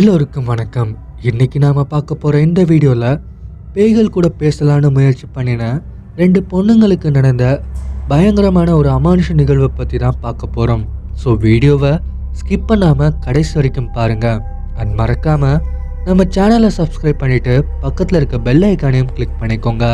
எல்லோருக்கும் வணக்கம். இன்னைக்கு நாம் பார்க்க போகிற இந்த வீடியோவில் பேய்கள் கூட பேசலான்னு முயற்சி பண்ணின ரெண்டு பொண்ணுங்களுக்கு நடந்த பயங்கரமான ஒரு அமானுஷ நிகழ்வை பற்றி தான் பார்க்க போகிறோம் ஸோ வீடியோவை ஸ்கிப் பண்ணாமல் கடைசி வரைக்கும் பாருங்கள் அண்ட் மறக்காமல் நம்ம சேனலை சப்ஸ்கிரைப் பண்ணிட்டு பக்கத்தில் இருக்க பெல் ஐக்கானையும் கிளிக் பண்ணிக்கோங்க.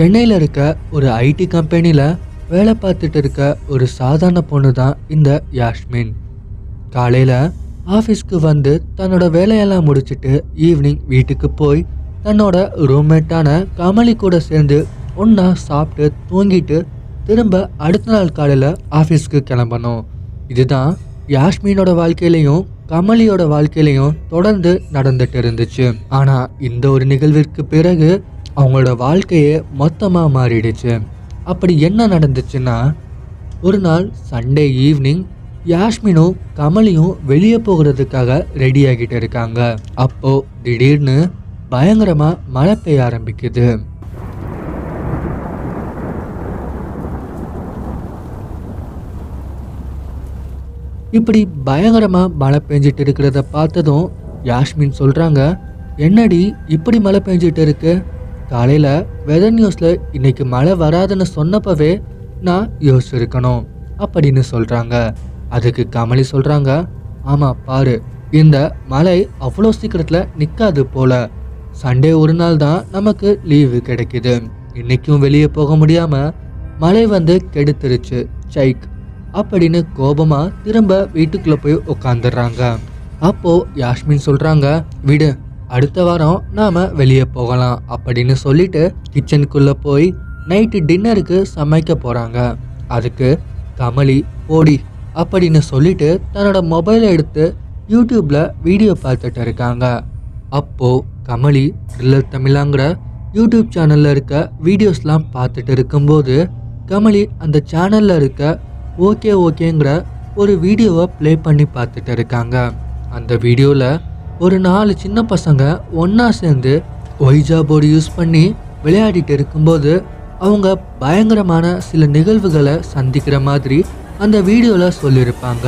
சென்னையில் இருக்க ஒரு ஐடி கம்பெனியில் வேலை பார்த்துட்டு இருக்க ஒரு சாதாரண பொண்ணு தான் இந்த யாஷ்மின் காலையில் ஆஃபீஸ்க்கு வந்து தன்னோட வேலையெல்லாம் முடிச்சுட்டு ஈவினிங் வீட்டுக்கு போய் தன்னோட ரூம்மேட்டான கமலி கூட சேர்ந்து ஒன்றா சாப்பிட்டு தூங்கிட்டு திரும்ப அடுத்த நாள் காலையில் ஆஃபீஸ்க்கு கிளம்பணும். இதுதான் யாஷ்மினோட வாழ்க்கையிலையும் கமலியோட வாழ்க்கையிலையும் தொடர்ந்து நடந்துட்டு இருந்துச்சு. ஆனால் இந்த ஒரு நிகழ்விற்கு பிறகு அவங்களோட வாழ்க்கையே மொத்தமாக மாறிடுச்சு. அப்படி என்ன நடந்துச்சுன்னா ஒரு நாள் சண்டே ஈவினிங் யாஷ்மினும் கமலியும் வெளியே போகிறதுக்காக ரெடி ஆகிட்டு இருக்காங்க. அப்போ திடீர்னு பயங்கரமாக மழை பெய்ய ஆரம்பிக்குது. இப்படி பயங்கரமாக மழை பெஞ்சிட்டு இருக்கிறத பார்த்ததும் யாஷ்மின் சொல்கிறாங்க என்னடி இப்படி மழை பெஞ்சிட்டு இருக்கு? காலையில் வெதர் நியூஸில் இன்னைக்கு மழை வராதுன்னு சொன்னப்பவே நான் யோசிச்சிருக்கணும் அப்படின்னு சொல்கிறாங்க அதுக்கு கமலி சொல்கிறாங்க ஆமாம் பாரு இந்த மழை அவ்வளோ சீக்கிரத்தில் நிற்காது போல. சண்டே ஒரு நாள் தான் நமக்கு லீவு கிடைக்குது. இன்னைக்கும் வெளியே போக முடியாமல் மழை வந்து கெடுத்துருச்சு சைக் அப்படின்னு கோபமாக திரும்ப வீட்டுக்குள்ளே போய் உட்காந்துடுறாங்க அப்போது யாஸ்மின் சொல்கிறாங்க விடு அடுத்த வாரம் நாம வெளியே போகலாம் அப்படின்னு சொல்லிட்டு கிச்சனுக்குள்ள போய் நைட்டு டின்னருக்கு சமைக்க போறாங்க. அதுக்கு கமலி ஓடி அப்படின்னு சொல்லிட்டு தன்னோட மொபைலை எடுத்து யூடியூப்ல வீடியோ பார்த்துட்டு இருக்காங்க. அப்போ கமலி த்ரில்லர் தமிழாங்கிற யூடியூப் சேனல்ல இருக்க வீடியோஸ்லாம் பார்த்துட்டு இருக்கும்போது கமலி அந்த சேனல்ல இருக்க ஓகே ஓகேங்கிற ஒரு வீடியோவை ப்ளே பண்ணி பார்த்துட்டு இருக்காங்க. அந்த வீடியோவில் ஒரு நாலு சின்ன பசங்க ஒன்றா சேர்ந்து ஒய்ஜா போர்டு யூஸ் பண்ணி விளையாடிட்டு இருக்கும்போது அவங்க பயங்கரமான சில நிகழ்வுகளை சந்திக்கிற மாதிரி அந்த வீடியோவில் சொல்லியிருப்பாங்க.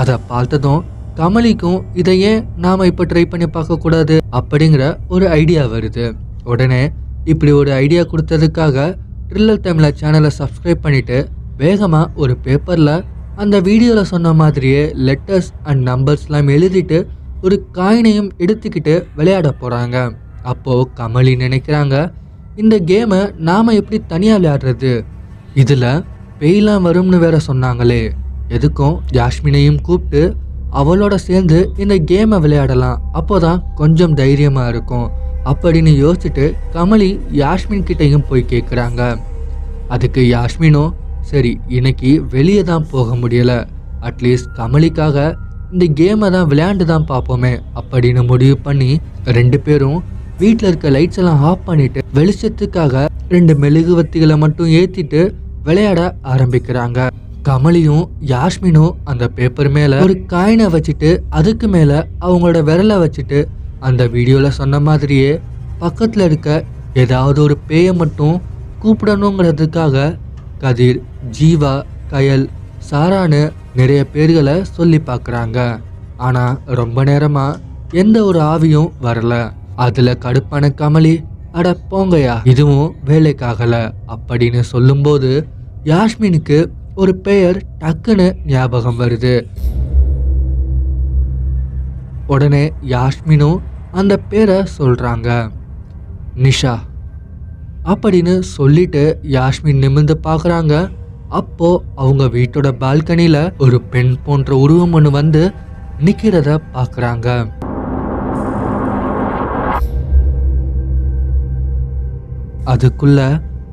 அதை பார்த்ததும் கமலிக்கும் இதை ஏன் நாம் இப்போ ட்ரை பண்ணி பார்க்கக்கூடாது அப்படிங்கிற ஒரு ஐடியா வருது. உடனே இப்படி ஒரு ஐடியா கொடுத்ததுக்காக ட்ரில்லர் தமிழ சேனலை சப்ஸ்கிரைப் பண்ணிவிட்டு வேகமாக ஒரு பேப்பரில் அந்த வீடியோவில் சொன்ன மாதிரியே லெட்டர்ஸ் அண்ட் நம்பர்ஸ்லாம் எழுதிட்டு ஒரு காயினையும் எடுத்துக்கிட்டு விளையாட போகிறாங்க அப்போது கமலி நினைக்கிறாங்க இந்த கேமை நாம் எப்படி தனியாக விளையாடுறது? இதில் பெய்லாம் வரும்னு வேற சொன்னாங்களே. எதுக்கும் ஜாஸ்மினையும் கூப்பிட்டு அவளோட சேர்ந்து இந்த கேமை விளையாடலாம். அப்போ தான் கொஞ்சம் தைரியமாக இருக்கும். அப்படின்னு யோசிச்சுட்டு கமலி யாஸ்மின் கிட்டேயும் போய் கேட்குறாங்க அதுக்கு யாஸ்மினும் சரி இன்னைக்கு வெளியே தான் போக முடியலை. அட்லீஸ்ட் கமலிக்காக இந்த கேமை தான் விளையாண்டு தான் பார்ப்போமே அப்படின்னு முடிவு பண்ணி ரெண்டு பேரும் வீட்டில் இருக்க லைட்ஸ் எல்லாம் ஆஃப் பண்ணிட்டு வெளிச்சத்துக்காக ரெண்டு மெழுகுவத்திகளை மட்டும் ஏற்றிட்டு விளையாட ஆரம்பிக்கிறாங்க. கமலியும் யாஸ்மினும் அந்த பேப்பர் மேலே ஒரு காயினை வச்சுட்டு அதுக்கு மேலே அவங்களோட விரலை வச்சுட்டு அந்த வீடியோவில் சொன்ன மாதிரியே பக்கத்தில் இருக்க ஏதாவது ஒரு பேயை மட்டும் கூப்பிடணுங்கிறதுக்காக கதிர் ஜீவா கயல் சாரான்னு நிறைய பேர்களை சொல்லி பார்க்குறாங்க. ஆனால் ரொம்ப நேரமாக எந்த ஒரு ஆவியும் வரல. அதில் கடுப்பான கமலி அட போங்கயா இதுவும் வேலைக்காகலை அப்படின்னு சொல்லும்போது யாஸ்மினுக்கு ஒரு பெயர் டக்குன்னு ஞாபகம் வருது. உடனே யாஸ்மினும் அந்த பேரை சொல்கிறாங்க நிஷா அப்படின்னு சொல்லிட்டு யாஸ்மின் நிமிர்ந்து பார்க்குறாங்க. அப்போ அவங்க வீட்டோட பால்கனியில் ஒரு பெண் போன்ற உருவம் ஒன்று வந்து நிற்கிறத பார்க்குறாங்க அதுக்குள்ள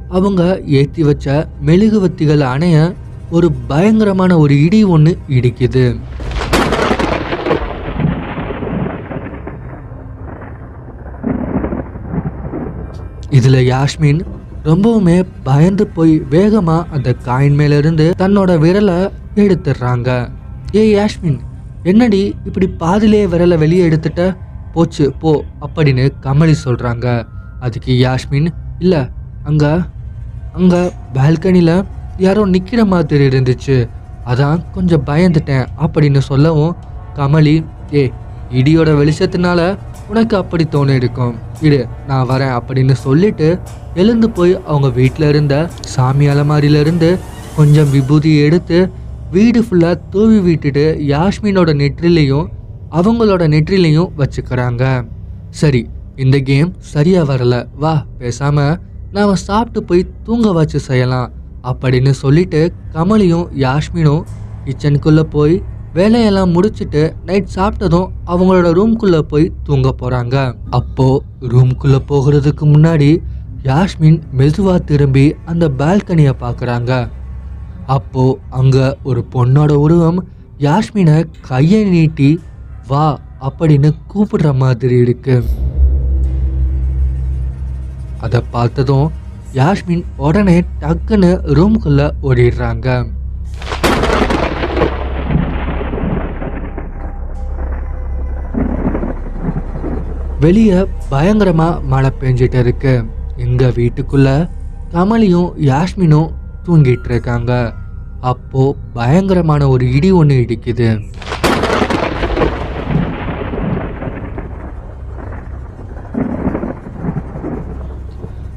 அவங்க ஏற்றி வச்ச மெழுகுவத்திகள் அணைய ஒரு பயங்கரமான ஒரு இடி ஒன்று இடிக்குது. இதுல யாஸ்மின் ரொம்பவுமே பயந்து போய் வேகமா அந்த காயின் மேல இருந்து தன்னோட விரலை எடுத்துடுறாங்க. ஏய் யாஷ்மின் என்னடி இப்படி பாதிலே விரலை வெளியே எடுத்துட்ட? போச்சு போ அப்படின்னு கமலி சொல்றாங்க. அதுக்கு யாஷ்மின் இல்ல அங்க அங்கே பால்கனியில் யாரோ நிற்கிற மாதிரி இருந்துச்சு. அதான் கொஞ்சம் பயந்துட்டேன் அப்படின்னு சொல்லவும் கமலி ஏ இடியோட வெளிச்சத்தினால உனக்கு அப்படி தோணி இருக்கும் இடு நான் வரேன் அப்படின்னு சொல்லிட்டு எழுந்து போய் அவங்க வீட்டில் இருந்த சாமி அலமாரியிலிருந்து கொஞ்சம் விபூதி எடுத்து வீடு ஃபுல்லாக தூவி விட்டுட்டு யாஸ்மினோட நெற்றிலையும் அவங்களோட நெற்றிலையும் வச்சுக்கிறாங்க. சரி இந்த கேம் சரியாக வரல. வா பேசாமல் நாம் சாப்பிட்டு போய் தூங்க வச்சு செய்யலாம் அப்படின்னு சொல்லிட்டு கமலியும் யாஷ்மினும் கிச்சனுக்குள்ளே போய் வேலையெல்லாம் முடிச்சுட்டு நைட் சாப்பிட்டதும் அவங்களோட ரூம்குள்ள போய் தூங்க போறாங்க. அப்போ ரூம்குள்ள போகிறதுக்கு முன்னாடி யாஸ்மின் மெதுவா திரும்பி அந்த பால்கனியை பார்க்குறாங்க அப்போ அங்க ஒரு பொண்ணோட உருவம் யாஸ்மினை கையை நீட்டி வா அப்படின்னு கூப்பிடுற மாதிரி இருக்கு. அதை பார்த்ததும் யாஸ்மின் உடனே டக்குன்னு ரூம்குள்ள ஓடிடுறாங்க. வெளியே பயங்கரமாக மழை பெஞ்சிட்டு இருக்கு. எங்கள் வீட்டுக்குள்ள கமலியும் யாஸ்மினும் தூங்கிட்டு இருக்காங்க. அப்போ பயங்கரமான ஒரு இடி ஒன்று இடிக்குது.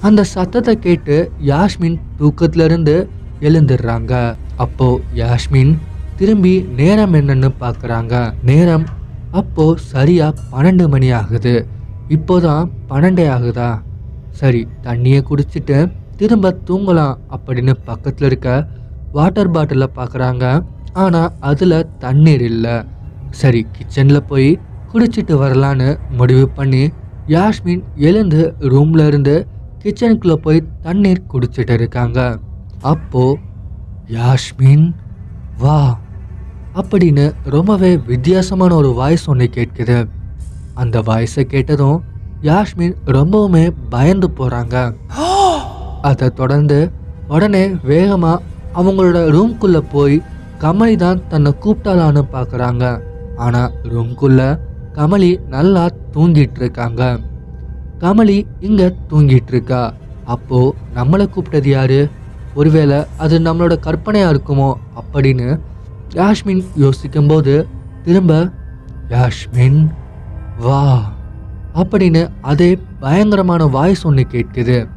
அந்த சத்தத்தை கேட்டு யாஸ்மின் தூக்கத்திலிருந்து எழுந்துடுறாங்க. அப்போ யாஸ்மின் திரும்பி நேரம் என்னன்னு பார்க்குறாங்க நேரம் அப்போது சரியாக பன்னெண்டு மணி ஆகுது. இப்போதான் பன்னெண்டே ஆகுதா? சரி தண்ணியை குடிச்சிட்டு திரும்ப தூங்கலாம் அப்படின்னு பக்கத்தில் இருக்க வாட்டர் பாட்டிலை பார்க்குறாங்க ஆனால் அதில் தண்ணீர் இல்லை. சரி கிச்சனில் போய் குடிச்சிட்டு வரலான்னு முடிவு பண்ணி யாஸ்மின் எழுந்து ரூமில் இருந்து கிச்சனுக்குள்ளே போய் தண்ணீர் குடிச்சிட்டு இருக்காங்க. அப்போது யாஸ்மின் வா. அப்படின்னு ரொம்பவே வித்தியாசமான ஒரு வாய்ஸ் ஒன்று கேட்குது. அந்த வாய்ஸை கேட்டதும் யாஸ்மின் ரொம்பவுமே பயந்து போகிறாங்க அதை தொடர்ந்து உடனே வேகமாக அவங்களோட ரூம்குள்ளே போய் கமலி தான் தன்னை கூப்பிட்டாலான்னு பார்க்குறாங்க ஆனால் ரூம்குள்ளே கமலி நல்லா தூங்கிட்டு இருக்காங்க. கமலி இங்கே தூங்கிட்டு இருக்கா. அப்போ நம்மளை கூப்பிட்டது யாரு? ஒருவேளை அது நம்மளோட கற்பனையாக இருக்குமோ அப்படின்னு யாஸ்மின் யோசிக்கும்போது திரும்ப யாஷ்மின் வா அப்படின்னு அதே பயங்கரமான வாய்ஸ் ஒன்று கேட்குது.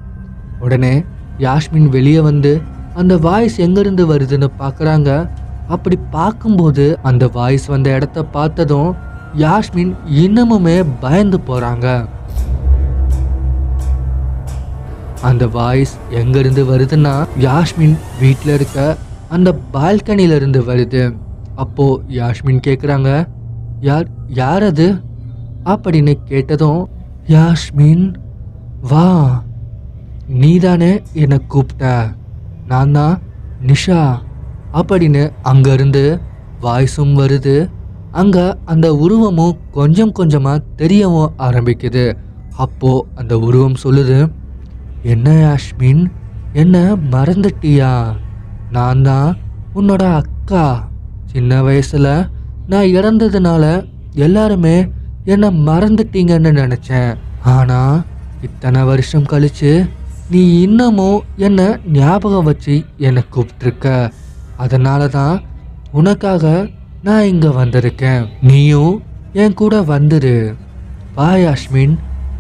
உடனே யாஷ்மின் வெளியே வந்து அந்த வாய்ஸ் எங்கேருந்து வருதுன்னு பார்க்குறாங்க அப்படி பார்க்கும்போது அந்த வாய்ஸ் வந்த இடத்த பார்த்ததும் யாஷ்மின் இன்னமுமே பயந்து போகிறாங்க அந்த வாய்ஸ் எங்கேருந்து வருதுன்னா யாஷ்மின் வீட்டில் இருக்க அந்த பால்கனியிலிருந்து வருது. அப்போது யாஷ்மின் கேட்குறாங்க யார் யார் அது அப்படின்னு கேட்டதும் யாஷ்மின் வா. நீதானே என்னை கூப்பிட்ட. நான் தான் நிஷா. அப்படின்னு அங்கேருந்து வாய்ஸும் வருது. அங்கே அந்த உருவமும் கொஞ்சம் கொஞ்சமாக தெரியவும் ஆரம்பிக்குது. அப்போது அந்த உருவம் சொல்லுது என்ன யாஷ்மின் என்ன மறந்துட்டியா? நான் தான் உன்னோட அக்கா. சின்ன வயசுல நான் இறந்ததுனால எல்லாருமே என்னை மறந்துட்டீங்கன்னு நினச்சேன். ஆனா இத்தனை வருஷம் கழிச்சு நீ இன்னமும் என்னை ஞாபகம் வச்சு என்னை கூப்பிட்டுருக்க. அதனால தான் உனக்காக நான் இங்கே வந்திருக்கேன். நீயும் என் கூட வந்துரு. வா யாஸ்மின்.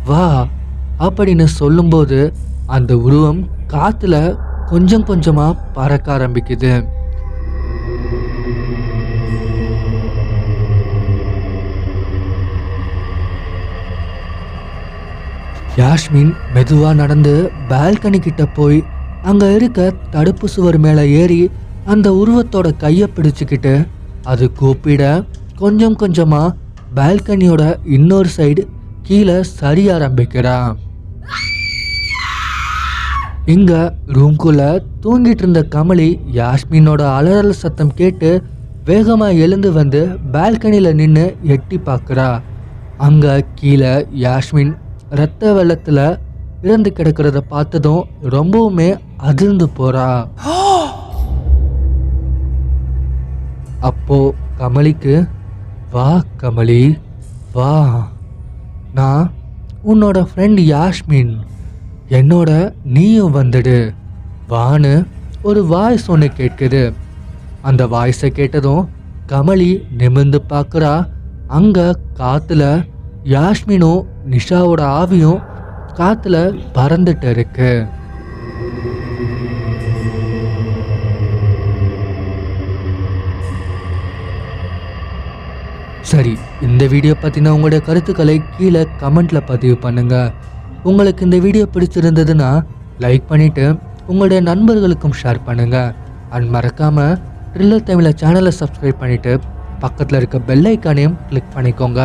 வா அப்படின்னு சொல்லும்போது அந்த உருவம் காற்றுல கொஞ்சம் கொஞ்சமாக பறக்க ஆரம்பிக்குது. யாஸ்மின் மெதுவாக நடந்து பால்கனி கிட்ட போய் அங்கே இருக்க தடுப்பு சுவர் மேலே ஏறி அந்த உருவத்தோட கையை பிடிச்சிக்கிட்டு அது கூப்பிட கொஞ்சம் கொஞ்சமாக பால்கனியோட இன்னொரு சைடு கீழே சரிய ஆரம்பிக்கிறான் இங்கே ரூம்குள்ளே தூங்கிட்டு இருந்த கமலி யாஸ்மினோட அலறல் சத்தம் கேட்டு வேகமாக எழுந்து வந்து பால்கனியில் நின்று எட்டி பார்க்குறா அங்கே கீழே யாஸ்மின் ரத்த வெள்ளத்தில் இறந்து கிடக்கிறத பார்த்ததும் ரொம்பவுமே அதிர்ந்து போகிறா அப்போ கமலிக்கு வா கமலி வா. நான் உன்னோட ஃப்ரெண்ட் யாஸ்மின். என்னோட நீயும் வந்துடு. வான்னு ஒரு வாய்ஸ் ஒன்று கேட்குது. அந்த வாய்ஸை கேட்டதும் கமலி நிமிர்ந்து பார்க்குறா. அங்கே காற்றுல யாஸ்மினும் நிஷாவோட ஆவியும் காற்றுல பறந்துட்டு இருக்கு. சரி இந்த வீடியோ பற்றின உங்களுடைய கருத்துக்களை கீழே கமெண்ட்டில் பதிவு பண்ணுங்கள் உங்களுக்கு இந்த வீடியோ பிடிச்சிருந்ததுன்னா லைக் பண்ணிவிட்டு உங்களுடைய நண்பர்களுக்கும் ஷேர் பண்ணுங்கள் அண்ட் மறக்காமல் ட்ரில்லர் தமிழை சேனலை சப்ஸ்கிரைப் பண்ணிவிட்டு பக்கத்தில் இருக்க பெல் ஐக்கானையும் கிளிக் பண்ணிக்கோங்க.